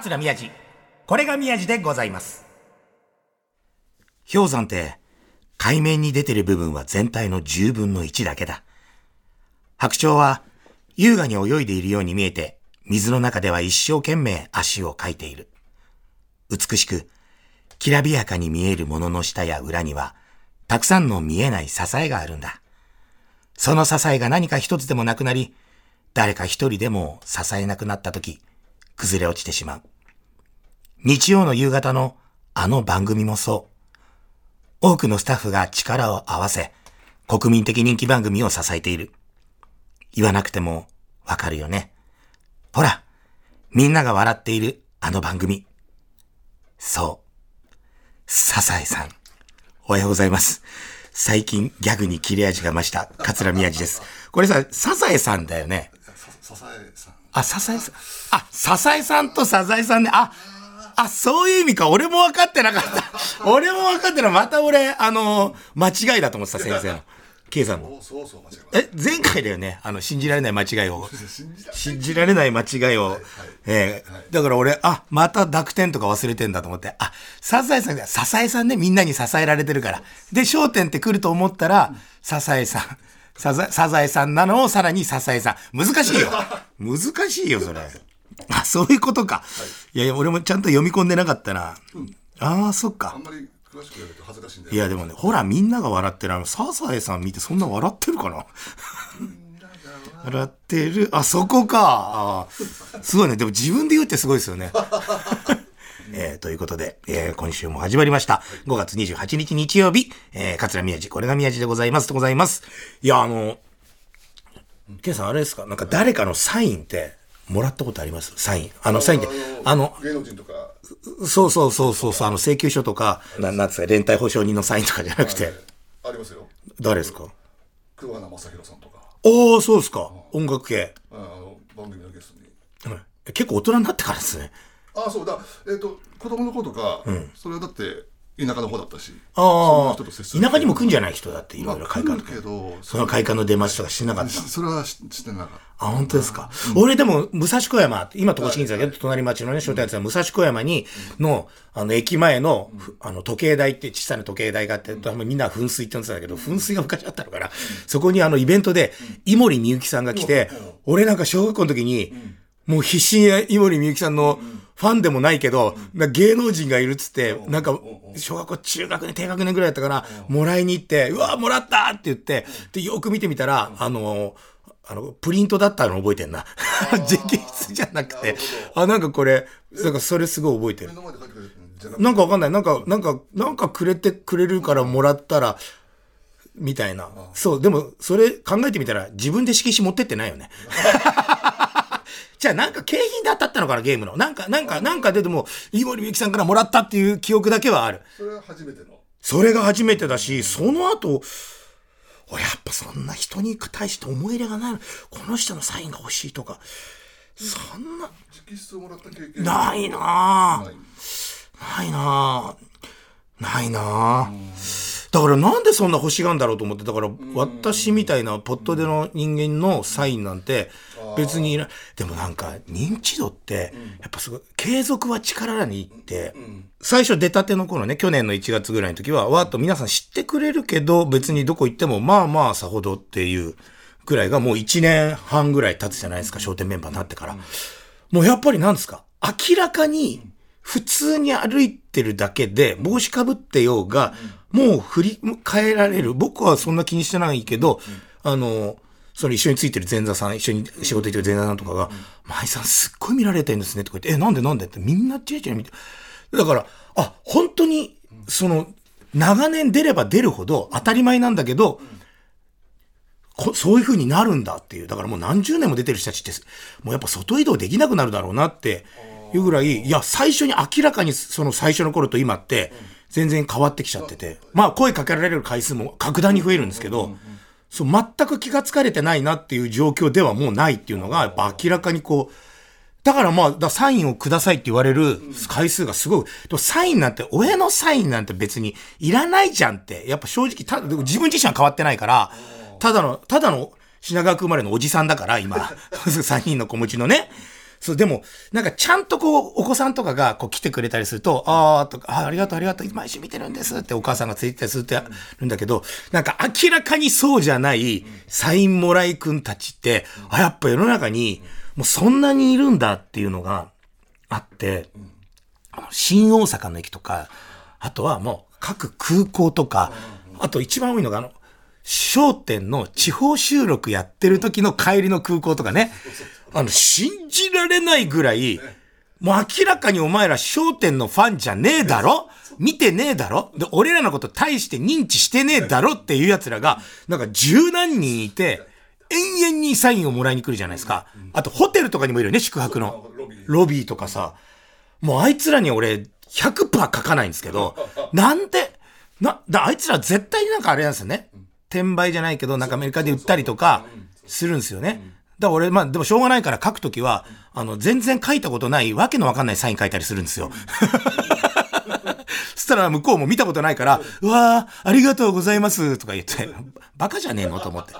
桂宮治。これが宮治でございます。氷山って、海面に出てる部分は全体の10分の1だけだ。白鳥は優雅に泳いでいるように見えて、水の中では一生懸命足をかいている。美しく、きらびやかに見えるものの下や裏には、たくさんの見えない支えがあるんだ。その支えが何か一つでもなくなり、誰か一人でも支えなくなった時、崩れ落ちてしまう。日曜の夕方のあの番組もそう。多くのスタッフが力を合わせ、国民的人気番組を支えている。言わなくてもわかるよね。ほら、みんなが笑っているあの番組。そう。サザエさん。おはようございます。最近ギャグに切れ味が増した桂宮治です。これさ、サザエさんだよね。ささえさん。あ、サザエさん。あ、サザエさんとサザエさんね。あ、あ、そういう意味か。俺も分かってなかった。俺も分かってない。また俺、あの、間違いだと思ってた、先生の。K さんの。おそうそう間違え前回だよね。あの、信じられない間違いを。た。信じられない間違いを。えーだから俺、あ、また濁点とか忘れてんだと思って。あ、サザエさんが、サザエさんね、みんなに支えられてるから。で、焦点って来ると思ったら、サザエさん。サザサザエさんなのをさらにサザエさん。難しいよ。難しいよ、それ。あ、そういうことか。いやいや、俺もちゃんと読み込んでなかったな。ああ、そっかあん。まり詳しく言われると恥ずかしいんで。いや、でもね、ほら、みんなが笑ってる。あの、サザエさん見てそんな笑ってるかな？笑ってる。あ、そこか。すごいね。でも自分で言うってすごいですよね。えーということで、えー今週も始まりました。5月28日日曜日、えー、桂宮治、これが宮治でございます。とございます。いや、あの、ケンさんあれですか？なんか誰かのサインって、もらったことあります？サイン。あの、サインって、あの、芸能人とか、そうそうそうそうそう、あの、請求書とか、ななんですか、連帯保証人のサインとかじゃなくて、ありますよ。誰ですか？桑名正宏さんとか、おー、そうですか。音楽系。あの番組のゲストに。はい結構大人になってからですね。あそうだ。えっ、と子供の頃とか、それはだって田舎の方だったし。ああ。人と接する田舎にも来んじゃない人だっていろいろ会館まあ来るけど、その会館の出待ちとかしてなかった。それはししてなかった。あ、本当ですか？俺でも、武蔵小山、今、戸越銀座だけど、隣町のね、商店街武蔵小山に、の、あの、駅前の、ふあの、時計台って、小さな時計台があって、みんな噴水って言ってたんだけど、噴水が昔あったのかな。そこにあの、イベントで、井森美幸さんが来て、俺なんか小学校の時に、もう必死に井森美幸さんのファンでもないけど、な芸能人がいるっつって、なんか、小学校中学年、低学年ぐらいだったから、もらいに行って、うわ、もらったって言って、で、よく見てみたら、あの、あの、プリントだったの覚えてんな。直筆 じゃなくて。あ、なんかこれ、なんかそれすごい覚えてる。なんかわかんない。なんか、なんか、なんかくれてくれるからもらったら、みたいな。そう、でも、それ考えてみたら、自分で色紙持ってってないよね。じゃあなんか景品で当たったのかな、ゲームの。なんか、なんか、なんかででも、井森美幸さんからもらったっていう記憶だけはある。それは初めての。それが初めてだし、その後、おやっぱそんな人に対して思い入れがないの。この人のサインが欲しいとか。そんな、直筆をもらった経験ないなぁないないなぁないなぁだからなんでそんな欲しがんだろうと思って、だから私みたいなポットでの人間のサインなんて別にいない。でもなんか認知度って、やっぱすごい、継続は力にって、最初出たての頃ね、去年の1月ぐらいの時は、わーっと皆さん知ってくれるけど、別にどこ行ってもまあまあさほどっていうぐらいがもう1年半ぐらい経つじゃないですか、商店メンバーになってから。もうやっぱりなんですか？明らかに普通に歩いてるだけで帽子かぶってようが、もう振り返られる。僕はそんな気にしてないけど、あの、その一緒についてる前座さん、一緒に仕事行ってる前座さんとかが、舞さんすっごい見られてるんですねとか言って、え、なんでなんで？ってみんなチラチラ見て。だから、あ、本当に、その、長年出れば出るほど当たり前なんだけど、こそういう風になるんだっていう。だからもう何十年も出てる人たちって、もうやっぱ外移動できなくなるだろうなっていうぐらい、いや、最初に明らかにその最初の頃と今って、全然変わってきちゃってて。まあ声かけられる回数も格段に増えるんですけど、そう、全く気がつかれてないなっていう状況ではもうないっていうのが、やっぱ明らかにこう、だからまあ、だサインをくださいって言われる回数がすごい。でもサインなんて、親のサインなんて別にいらないじゃんって。やっぱ正直、た自分自身は変わってないから、ただの、ただの品川区生まれのおじさんだから、今。3人の子持ちのね。そう、でも、なんかちゃんとこう、お子さんとかがこう来てくれたりすると、ああ、とか、ああ、りがとう、ありがとう、毎週見てるんですってお母さんがついてたりするってやるんだけど、なんか明らかにそうじゃないサインもらいくんたちって、あ、やっぱ世の中に、もうそんなにいるんだっていうのがあって、新大阪の駅とか、あとはもう各空港とか、あと一番多いのがあの、商店の地方収録やってる時の帰りの空港とかね、あの、信じられないぐらい、もう明らかにお前ら商店のファンじゃねえだろ？見てねえだろ？で、俺らのこと大して認知してねえだろっていう奴らが、なんか十何人いて、延々にサインをもらいに来るじゃないですか。あとホテルとかにもいるよね、宿泊の。ロビーとかさ。もうあいつらに俺100%書かないんですけど、なんで、な、だあいつら絶対になんかあれなんですよね。転売じゃないけど、なんかアメリカで売ったりとかするんですよね。だから俺、まあでもしょうがないから書くときは、あの、全然書いたことないわけのわかんないサイン書いたりするんですよ。そしたら向こうも見たことないから、うわー、ありがとうございますとか言って、バカじゃねえのと思って。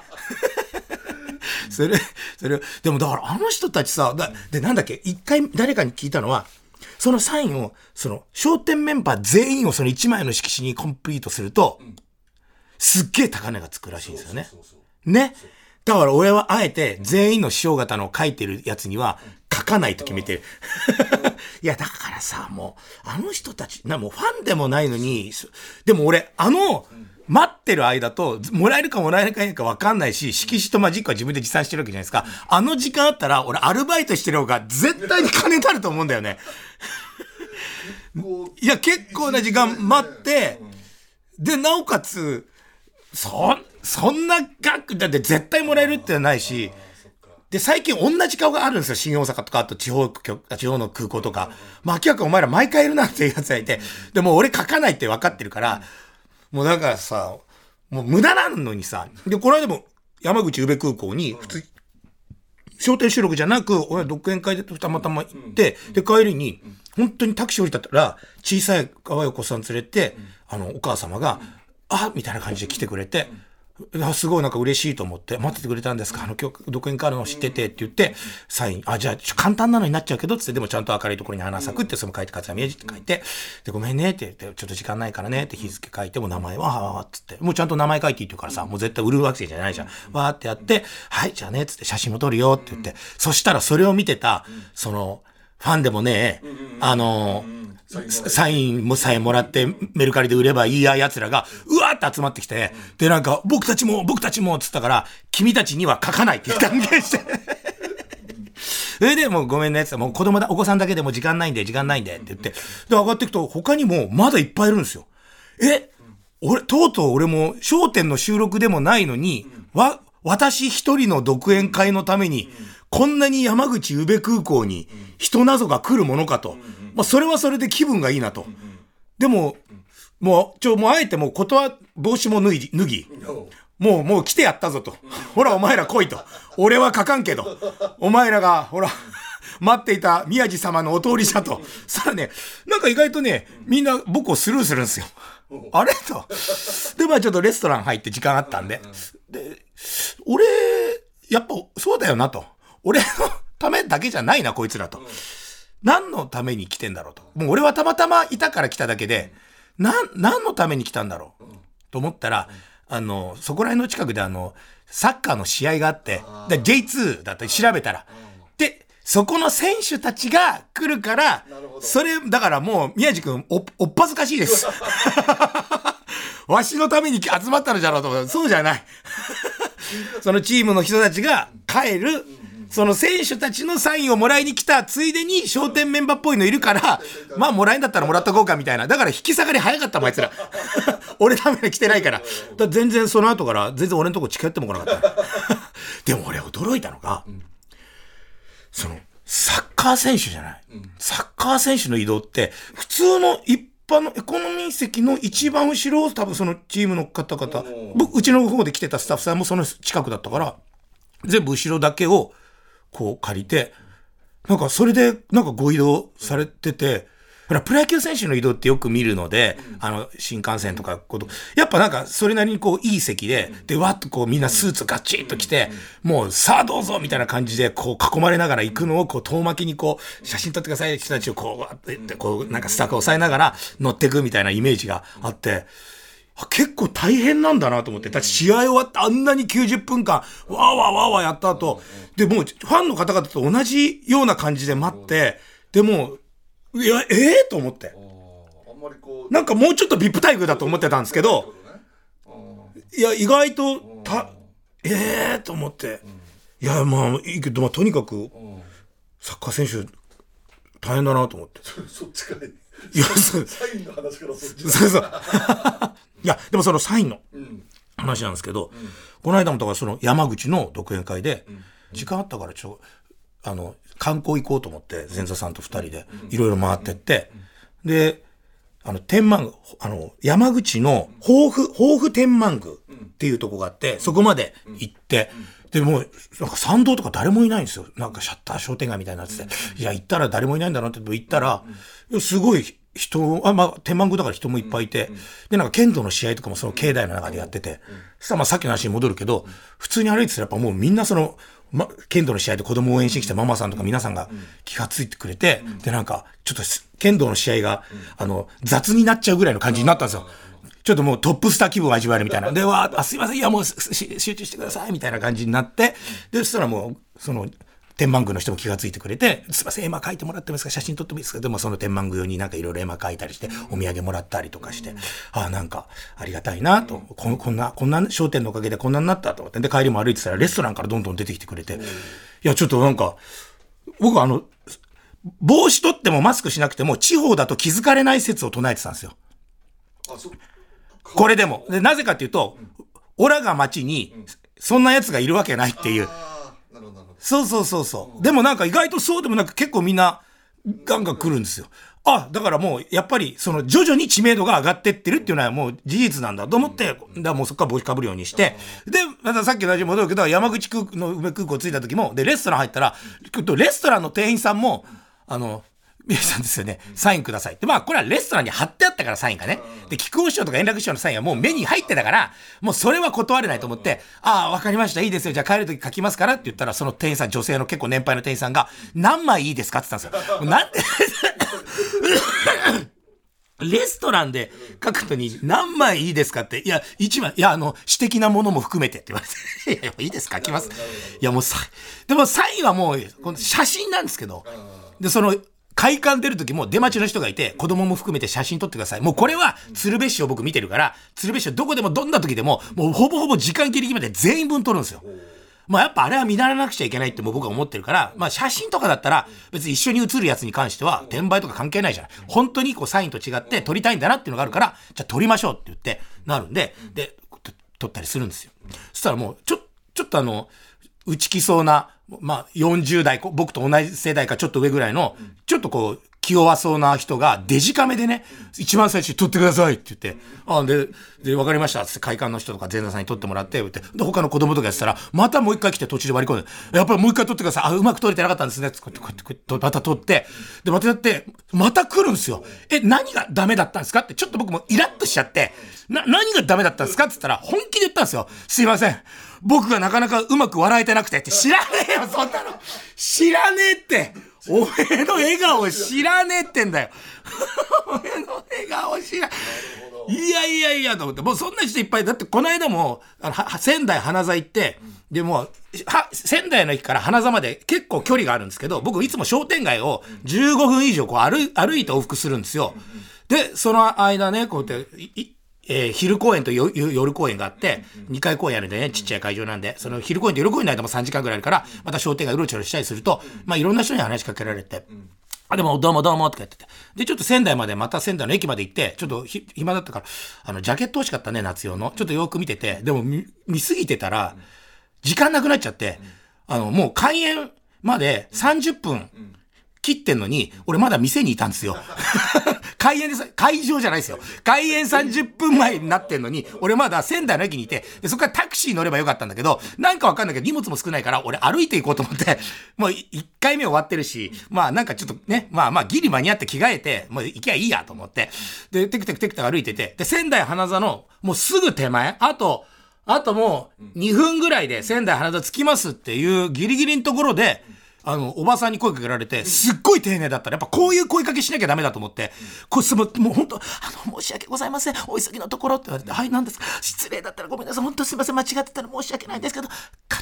それ、それ、でもだからあの人たちさ、だで、なんだっけ、一回誰かに聞いたのは、そのサインを、その、商店メンバー全員をその1枚の色紙にコンプリートすると、すっげえ高値がつくらしいんですよね。ね？だから俺はあえて全員の師匠方の書いてるやつには書かないと決めてる。いや、だからさ、もう、あの人たち、な、もうファンでもないのに、そでも俺、あの、待ってる間と、もらえるかもらえないか分かんないし、色紙とマジックは自分で持参してるわけじゃないですか。あの時間あったら、俺アルバイトしてる方が絶対に金になると思うんだよね。いや、結構な時間待って、で、なおかつ、そ、そんな額、だって絶対もらえるってないし、で、最近同じ顔があるんですよ。新大阪とか、あと地方局、地方の空港とか。まあ、明らかにお前ら毎回いるなっていうやつがいて、でも俺書かないって分かってるから、もうだからさ、もう無駄なのにさ、で、この間も山口宇部空港に、普通、商店収録じゃなく、俺は独演会でたまたま行って、で、帰りに、本当にタクシー降りたら、小さい可愛いお子さん連れて、あの、お母様が、あみたいな感じで来てくれて、あすごいなんか嬉しいと思って、待っててくれたんですか？あの曲、独演会の知っててって言って、サイン、あ、じゃあ、簡単なのになっちゃうけど、つって、でもちゃんと明るいところに花咲くって、その書いて、勝宮治って書いて、で、ごめんねって言って、ちょっと時間ないからねって日付書いて、もう名前は、はーっつって、もうちゃんと名前書いていいって言うからさ、もう絶対売るわけじゃないじゃん。わーってやって、はい、じゃあね、つって写真も撮るよって言って、そしたらそれを見てた、その、ファンでもね、あの、サインもさえもらってメルカリで売ればいいや奴らが、うわーって集まってきて、で、なんか、僕たちも、僕たちも、つったから、君たちには書かないって断言して。そ れでもうごめんねってもう子供だ、お子さんだけでも時間ないんで、時間ないんでって言って。で、上がっていくと他にもまだいっぱいいるんですよ。え俺、とうとう俺も商店の収録でもないのに、わ、私一人の独演会のために、こんなに山口宇部空港に人謎が来るものかと。まあ、それはそれで気分がいいなと。でも、もう、ちょ、もうあえてもう断、帽子も脱ぎ、脱ぎ。もう、もう来てやったぞと。ほら、お前ら来いと。俺は書かんけど。お前らが、ほら、待っていた宮地様のお通りじゃと。さらね、なんか意外とね、みんな僕をスルーするんですよ。あれと。で、まあちょっとレストラン入って時間あったんで。で、俺、やっぱそうだよなと。俺のためだけじゃないな、こいつらと。何のために来てんだろうと。もう俺はたまたまいたから来ただけで、なん、何のために来たんだろう。と思ったら、あの、そこら辺の近くであの、サッカーの試合があって、で J2 だったり調べたら。で、そこの選手たちが来るから、それ、だからもう、宮地君、お、おっぱずかしいです。わしのために集まったのじゃろうと。思そうじゃない。そのチームの人たちが帰る、その選手たちのサインをもらいに来たついでに商店メンバーっぽいのいるから、まあもらえんだったらもらっとこうかみたいな。だから引き下がり早かったもんあいつら。俺ために来てないから。だ全然その後から全然俺のとこ近寄っても来なかった。でも俺驚いたのが、その、サッカー選手じゃない。サッカー選手の移動って、普通の一般のエコノミー席の一番後ろを多分そのチームの方々、僕、うちの方で来てたスタッフさんもその近くだったから、全部後ろだけをこう借りて、なんかそれでなんかご移動されてて、ほら、プロ野球選手の移動ってよく見るので、あの、新幹線とかこと、やっぱなんか、それなりにこう、いい席で、で、わっとこう、みんなスーツガッチリと着て、もう、さあどうぞみたいな感じで、こう、囲まれながら行くのを、こう、遠巻きにこう、写真撮ってください、人たちをこう、わってこう、なんかスタッフを押さえながら乗っていくみたいなイメージがあって、あ結構大変なんだなと思って。だって試合終わってあんなに90分間、わーわーわーわーやった後、で、もうファンの方々と同じような感じで待って、でも、いや、ええと思って。あんまりこうなんかもうちょっと VIP 待遇だと思ってたんですけど、いや、意外と、た、ええと思って。いや、まあ、いいけど、まあ、とにかく、サッカー選手、大変だなと思って。そっちかいいや、そう、サインの話からそっち。そうそう。いや、でもそのサインのうん。話なんですけど、この間もだからその山口の独演会で、時間あったからちょ、あの、観光行こうと思って、前座さんと二人で、いろいろ回ってって、で、あの、天満宮、あの、山口の豊富、豊富天満宮っていうとこがあって、そこまで行って、でもう、なんか参道とか誰もいないんですよ。なんかシャッター商店街みたいになってて、いや、行ったら誰もいないんだなって。行ったら、すごい人、あ、まあ、天満宮だから人もいっぱいいて、で、なんか剣道の試合とかもその境内の中でやってて、そしたらまあさっきの話に戻るけど、普通に歩いてたらやっぱもうみんなその、ま、剣道の試合で子供を応援してきたママさんとか皆さんが気がついてくれて、で、なんか、ちょっとす剣道の試合が、あの、雑になっちゃうぐらいの感じになったんですよ。ちょっともうトップスター気分を味わえるみたいな。で、わーあ、すいません、いやもう集中してください、みたいな感じになって、で、そしたらもう、その、天満宮の人も気がついてくれて、すいません、絵馬描いてもらってもいいですか？写真撮ってもいいですか？でもその天満宮用になんかいろいろ絵馬描いたりして、お土産もらったりとかして、ああ、なんか、ありがたいなと、こんこんな、こんな商店のおかげでこんなになったと思って、で、帰りも歩いてたらレストランからどんどん出てきてくれて、いや、ちょっとなんか、僕あの、帽子取ってもマスクしなくても、地方だと気づかれない説を唱えてたんですよ。あそこれでも。で、なぜかっていうと、オラが街に、そんな奴がいるわけないっていう。そうそうそうそう。でもなんか意外とそうでもなく結構みんなガンガン来るんですよ。あ、だからもうやっぱりその徐々に知名度が上がってってるっていうのはもう事実なんだと思って、だもうそこから帽子かぶるようにして、で、またさっきの話に戻るけど、山口空の梅空港着いた時も、で、レストラン入ったら、レストランの店員さんも、あの、宮さんですよね。サインくださいって。まあ、これはレストランに貼ってあったから、サインがね。で、木久扇師匠とか円楽師匠のサインはもう目に入ってたから、もうそれは断れないと思って、ああ、わかりました。いいですよ。じゃあ帰るとき書きますからって言ったら、その店員さん、女性の結構年配の店員さんが、何枚いいですか？って言ったんですよ。なんで、レストランで書くのに何枚いいですかって。いや、1枚、いや、あの、私的なものも含めてって言われて。いや、いいですか書きます。いや、もうさ、でもサインはもう、この写真なんですけど、で、その、会館出る時も出待ちの人がいて、子供も含めて写真撮ってください。もうこれは鶴瓶師匠僕見てるから、鶴瓶師匠どこでもどんな時でも、もうほぼほぼ時間ギリギリまで全員分撮るんですよ。まあやっぱあれは見習わなくちゃいけないっても僕は思ってるから、まあ写真とかだったら別に一緒に写るやつに関しては転売とか関係ないじゃない。本当にこうサインと違って撮りたいんだなっていうのがあるから、じゃあ撮りましょうって言ってなるんで、で、撮ったりするんですよ。そしたらもうちょ、ちょっとあの、打ちきそうな、まあ40代、僕と同じ世代かちょっと上ぐらいの、ちょっとこう、気弱そうな人がデジカメでね、一番最初に撮ってくださいって言って、あ、で、で、わかりましたって会館の人とか前座さんに撮ってもらって、って、で、他の子供とかやってたら、またもう一回来て途中で割り込んで、やっぱりもう一回撮ってください。あ、うまく撮れてなかったんですね。ってこうやって、こうやって、こうやってまた撮って、で、またやって、また来るんですよ。え、何がダメだったんですか？って、ちょっと僕もイラッとしちゃって、な、何がダメだったんですか？って言ったら、本気で言ったんですよ。すいません。僕がなかなかうまく笑えてなくてって、知らねえよ、そんなの。知らねえって。おめえの笑顔知らねえってんだよ。おめえの笑顔知ら、いやいやいやと思って、もうそんな人いっぱい。だってこの間も、あの、仙台花座行って、でも、は、仙台の駅から花座まで結構距離があるんですけど、僕いつも商店街を15分以上こう歩歩いて往復するんですよ。で、その間ね、こうやって、えー昼公演とよよ夜公演があって、2回公演あるんでね、ちっちゃい会場なんで、その昼公演と夜公演の間も3時間ぐらいあるから、また商店街うろちょろしたりすると、まあいろんな人に話しかけられて、あ、でも、どうもどうもとか言ってて。で、ちょっと仙台まで、また仙台の駅まで行って、ちょっとひ暇だったから、あの、ジャケット欲しかったね、夏用の。ちょっとよく見てて、でも見、見すぎてたら、時間なくなっちゃって、あの、もう開演まで30分切ってんのに、俺まだ店にいたんですよ。開演です、会場じゃないですよ。開演30分前になってんのに、俺まだ仙台の駅にいて、でそこからタクシー乗ればよかったんだけど、なんかわかんないけど荷物も少ないから、俺歩いていこうと思って、もう1回目終わってるし、まあなんかちょっとね、まあまあギリ間に合って着替えて、もう行きゃいいやと思って、で、テクテクテクテク歩いてて、で、仙台花座の、もうすぐ手前、あと、あともう2分ぐらいで仙台花座着きますっていうギリギリのところで、あの、おばさんに声かけられて、すっごい丁寧だったら、やっぱこういう声かけしなきゃダメだと思って、これすももう本当、あの、申し訳ございません。お急ぎのところって言われて、はい、何ですか？失礼だったらごめんなさい。本当すいません。間違ってたら申し訳ないんですけど、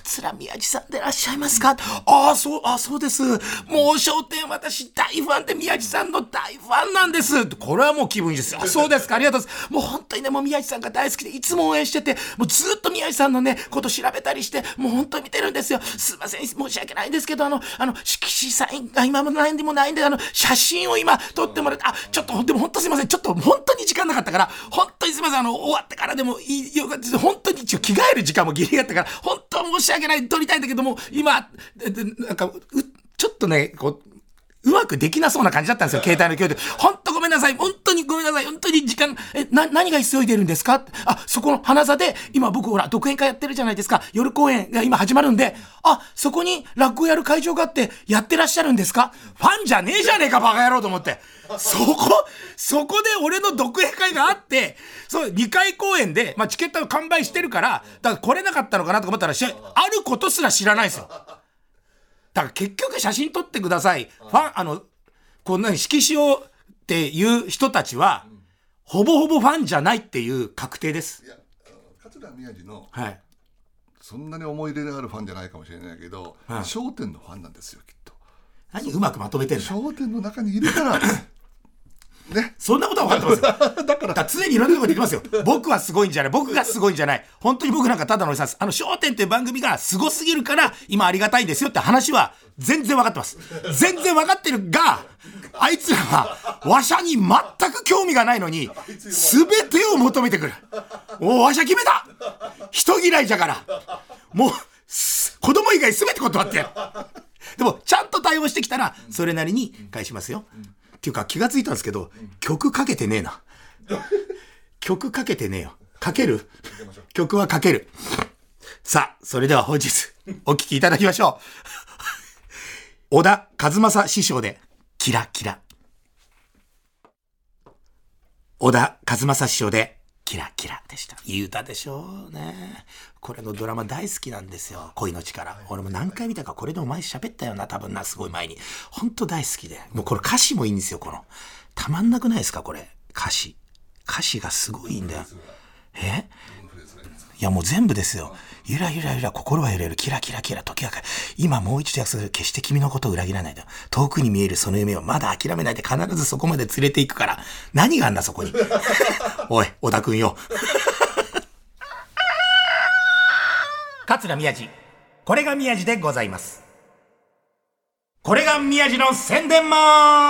桂宮治さんでいらっしゃいますか？ああ、そう、あそうです。もう商店私大ファンで宮治さんの大ファンなんです。これはもう気分いいですよ。あそうですか。ありがとうございます。もう本当にね、もう宮治さんが大好きで、いつも応援してて、もうずっと宮治さんのね、こと調べたりして、もう本当に見てるんですよ。すいません。申し訳ないんですけど、あの、あの、色紙サインが今もないんでもないんで、あの、写真を今撮ってもらって、あ、ちょっと、でも本当すいません。ちょっと本当に時間なかったから、本当にすいません。あの、終わってからでもいいよかった本当に一応着替える時間もギリだったから、本当申し訳ない。撮りたいんだけども、今、なんか、ちょっとね、こう、うまくできなそうな感じだったんですよ、携帯の共有で。本当ごめんなさい。本当にごめんなさい。本当に時間、え、な、何が急いでるんですか？あ、そこの花座で、今僕ほら、独演会やってるじゃないですか。夜公演が今始まるんで、あ、そこに落語やる会場があって、やってらっしゃるんですか？ファンじゃねえじゃねえか、バカ野郎と思って。そこ、そこで俺の独演会があって、そう、2回公演で、まあ、チケットが完売してるから、だから来れなかったのかなとか思ったら、しあることすら知らないですよ。だから結局写真撮ってください。ファン、あの、こんなに色紙をっていう人たちは、ほぼほぼファンじゃないっていう確定ですい。や桂宮治のはい。そんなに思い入れのあるファンじゃないかもしれないけど『はい笑点』のファンなんですよきっと。何うまくまとめて『るの笑点』の中にいるから ねそんなことは分かってますよ。だから常にいろんなところで言ってますよ。僕はすごいんじゃない。僕がすごいんじゃない。本当に僕なんかただのおじさんです。あの、笑点っていう番組がすごすぎるから、今ありがたいんですよって話は全然分かってます。全然分かってるが、あいつらは、わしゃに全く興味がないのに、すべてを求めてくる。おお、わしゃ決めた人嫌いじゃから。もう、す子供以外すべて断ってやる。でも、ちゃんと対応してきたら、それなりに返しますよ。っていうか、気がついたんですけど、曲かけてねえな。曲かけてねえよ。かける？曲はかける。さあ、それでは本日、お聴きいただきましょう。小田和正師匠で、キラキラ。小田和正師匠で、キラキラでした。いい歌でしょうね。これのドラマ大好きなんですよ。恋の力。俺も何回見たか、これでお前喋ったよな、多分な、すごい前に。ほんと大好きで。もうこれ歌詞もいいんですよ、この。たまんなくないですか、これ。歌詞。歌詞がすごいいいんだよ。え？いやもう全部ですよ。ゆらゆらゆら心は揺れる。キラキラキラ時がか今もう一度約束する。決して君のことを裏切らないで。遠くに見えるその夢をまだ諦めないで必ずそこまで連れて行くから。何があんだそこに。おい、小田くんよ。桂宮治。これが宮治でございます。これが宮治の宣伝マ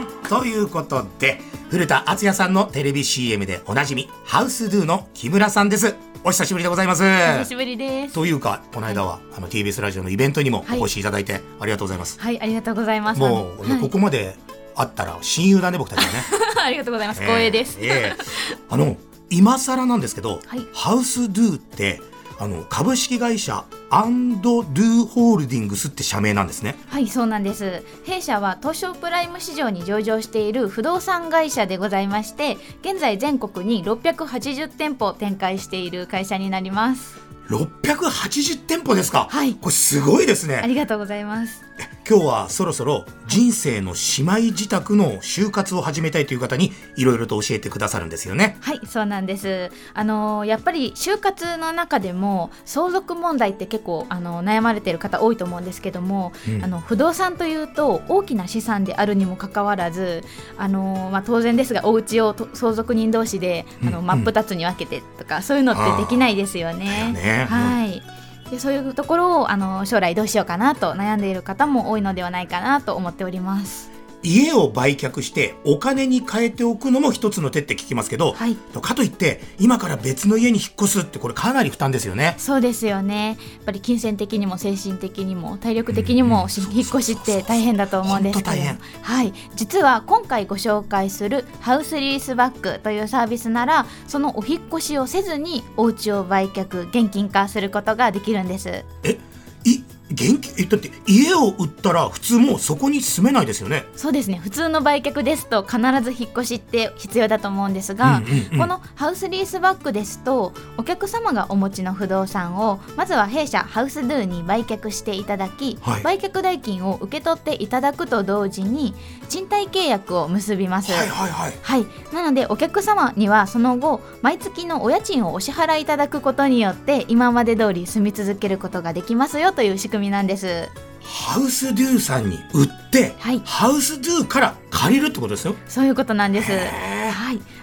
ンということで、古田敦也さんのテレビ CM でおなじみ、ハウスドゥの木村さんです。お久しぶりでございます。お久しぶりです。というか、この間は、あの TBS ラジオのイベントにもお越しいただいて、ありがとうございます。はい、ありがとうございます。もう、はいここまで会ったら親友だね、僕たちはね。ありがとうございます。光栄です。ええあの今更なんですけど、はいハウスドゥってあの株式会社アンドドゥホールディングスって社名なんですね。はい、そうなんです。弊社は東証プライム市場に上場している不動産会社でございまして、現在全国に680店舗展開している会社になります。680店舗ですか。はいこれすごいですあね。りがとうございます。今日はそろそろ人生の姉妹自宅の就活を始めたいという方にいろいろと教えてくださるんですよね。はい、そうなんです。あのやっぱり就活の中でも相続問題って結構あの悩まれている方多いと思うんですけども、うんあの不動産というと大きな資産であるにもかかわらず、あのまあ当然ですがお家をと相続人同士であのうん真っ二つに分けてとか、そういうのってできないですよね。はい。でそういうところをあの将来どうしようかなと悩んでいる方も多いのではないかなと思っております。家を売却してお金に変えておくのも一つの手って聞きますけど、はい。かといって今から別の家に引っ越すってこれかなり負担ですよね。そうですよね。やっぱり金銭的にも精神的にも体力的にもし引っ越しって大変だと思うんですけど。はい。実は今回ご紹介するハウスリースバックというサービスならそのお引っ越しをせずにお家を売却現金化することができるんです。えい現金えだって家を売ったら普通もうそこに住めないですよね。そうですね普通の売却ですと必ず引っ越しって必要だと思うんですが、このハウスリースバックですとお客様がお持ちの不動産をまずは弊社ハウスドゥに売却していただき、はい売却代金を受け取っていただくと同時に賃貸契約を結びます。はいはいはい。はい、なのでお客様にはその後毎月のお家賃をお支払いいただくことによって今まで通り住み続けることができますよという仕組みなんです。ハウスドゥさんに売って、はいハウスドゥから借りるってことですよ。そういうことなんです。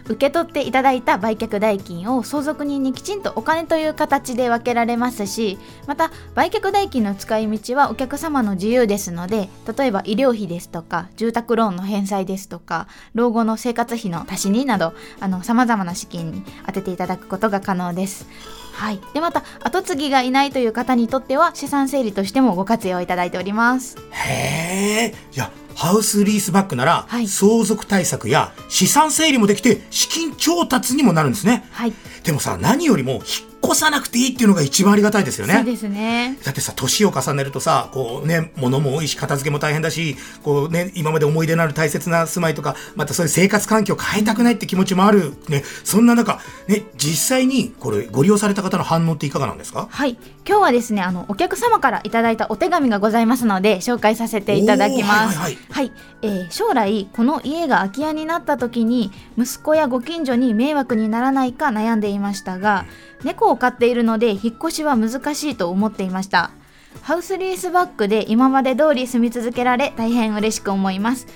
受け取っていただいた売却代金を相続人にきちんとお金という形で分けられますしまた売却代金の使い道はお客様の自由ですので例えば医療費ですとか住宅ローンの返済ですとか老後の生活費の足しになどさまざまな資金に充てていただくことが可能です。はい、でまた後継ぎがいないという方にとっては資産整理としてもご活用いただいております。へえ。いや、ハウスリースバックなら、はい相続対策や資産整理もできて、資金調達にもなるんですね。はい、でもさ、何よりも引っ越さなくていいっていうのが一番ありがたいですよね。そうですね。だってさ、年を重ねるとさ、こうね、物も多いし、片付けも大変だし、こうね、今まで思い出のある大切な住まいとか、またそういう生活環境を変えたくないって気持ちもある。ね、そんな中、ね、実際に、これ、ご利用された方の反応っていかがなんですか？はい、今日はですね、あのお客様からいただいたお手紙がございますので、紹介させていただきます。おーはいはいえー将来この家が空き家になった時に息子やご近所に迷惑にならないか悩んでいましたが、猫を飼っているので引っ越しは難しいと思っていました。ハウスリースバックで今まで通り住み続けられ大変嬉しく思います。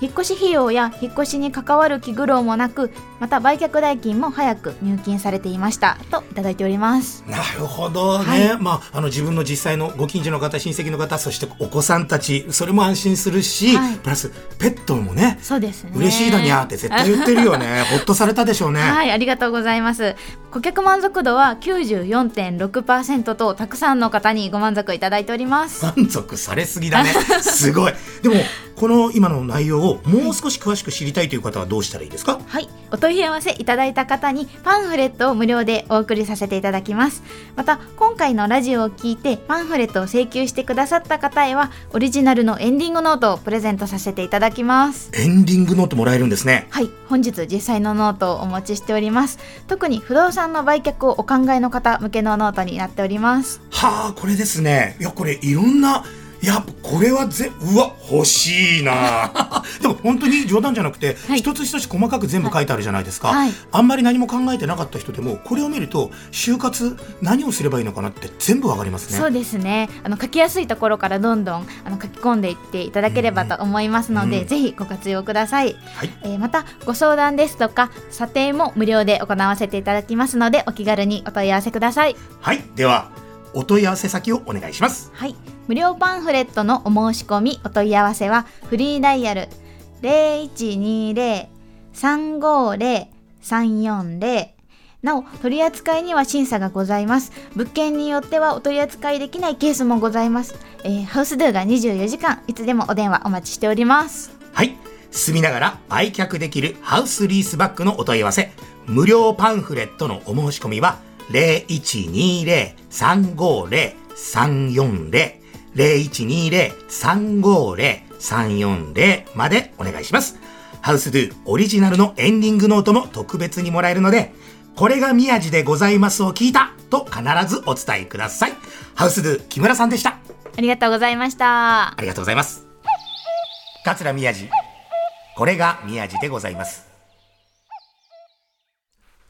引っ越し費用や引っ越しに関わる気苦労もなく、また売却代金も早く入金されていましたといただいております。なるほどね、はまああの自分の実際のご近所の方親戚の方そしてお子さんたちそれも安心するし、はいプラスペットもねそうですね。嬉しいだにゃーって絶対言ってるよね ほっとされたでしょうね、はい、ありがとうございます。顧客満足度は94.6%とたくさんの方にご満足いただいております。満足されすぎだねすごいでもこの今の内容をもう少し詳しく知りたいという方はどうしたらいいですか？はい、お問い合わせいただいた方にパンフレットを無料でお送りさせていただきます。また、今回のラジオを聞いてパンフレットを請求してくださった方へは、オリジナルのエンディングノートをプレゼントさせていただきます。エンディングノートもらえるんですねはい、本日実際のノートをお持ちしております。特に不動産の売却をお考えの方向けのノートになっております。はあこれですねいやこれいろんないやこれはぜうわ欲しいな。でも本当に冗談じゃなくて、はい。一つ一つ細かく全部書いてあるじゃないですか、はい。あんまり何も考えてなかった人でもこれを見ると就活何をすればいいのかなって全部わかりますね。そうですね。あの書きやすいところからどんどんあの書き込んでいっていただければと思いますので、うん。ぜひご活用ください、はい。えーまたご相談ですとか査定も無料で行わせていただきますのでお気軽にお問い合わせください。はい。ではお問い合わせ先をお願いします。はい。無料パンフレットのお申し込みお問い合わせはフリーダイヤル0120-350-340なお取り扱いには審査がございます。物件によってはお取り扱いできないケースもございます、えーハウスドゥが24時間いつでもお電話お待ちしております。はい。住みながら売却できるハウスリースバックのお問い合わせ。無料パンフレットのお申し込みは0120-350-340 0120-350-340までお願いします。ハウスドゥオリジナルのエンディングノートも特別にもらえるので、これが宮地でございますを聞いたと必ずお伝えください。ハウスドゥ木村さんでした。ありがとうございましたありがとうございます。桂宮治。これが宮治でございます。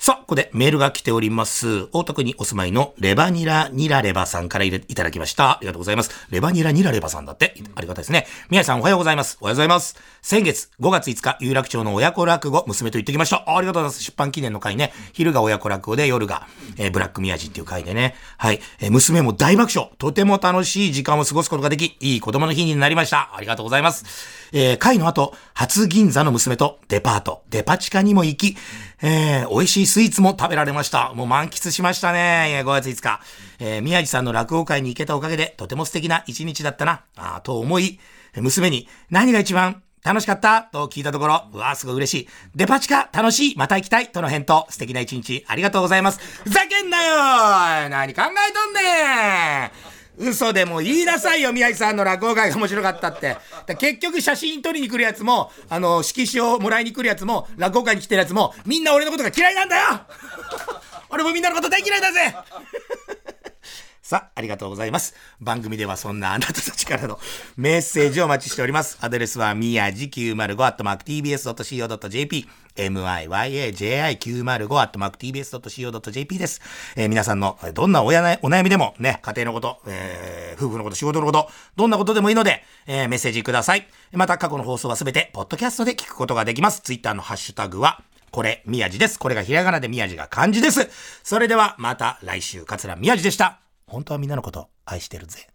さあ、ここでメールが来ております。大田区にお住まいのレバニラニラレバさんからいただきました。ありがとうございます。レバニラニラレバさんだって。ありがたいですね。宮さんおはようございます。おはようございます。先月5月5日、有楽町の親子落語、娘と行ってきました。ありがとうございます。出版記念の会ね。昼が親子落語で、夜が、えーブラック宮治っていう会でね。はい。えー娘も大爆笑。とても楽しい時間を過ごすことができ、いい子供の日になりました。ありがとうございます。えー会の後、初銀座の娘とデパート、デパ地下にも行き、えー美味しいスイーツも食べられました。もう満喫しましたね。5月5日。えー宮治さんの落語会に行けたおかげで、とても素敵な一日だったな、あと思い、娘に、何が一番楽しかった？と聞いたところ、うわーすごい嬉しい。デパ地下楽しいまた行きたいとの返答。素敵な一日ありがとうございます。ふざけんなよ何考えとんねん嘘でも言いなさいよ、宮治さんの落語会が面白かったって。結局写真撮りに来るやつも、あの、色紙をもらいに来るやつも、落語会に来てるやつも、みんな俺のことが嫌いなんだよ 俺もみんなのこと大嫌いだぜさあ、ありがとうございます。番組ではそんなあなたたちからの メッセージをお待ちしております。アドレスは、みやじ 905-tbs.co.jp、myaji905-tbs.co.jp です。えー皆さんの、どんなおやなお悩みでも、ね、家庭のこと、えー夫婦のこと、仕事のこと、どんなことでもいいので、えーメッセージください。また、過去の放送はすべて、ポッドキャストで聞くことができます。ツイッターのハッシュタグは、これ、宮治です。これがひらがなで宮治が漢字です。それでは、また来週、桂宮治でした。本当はみんなのこと愛してるぜ。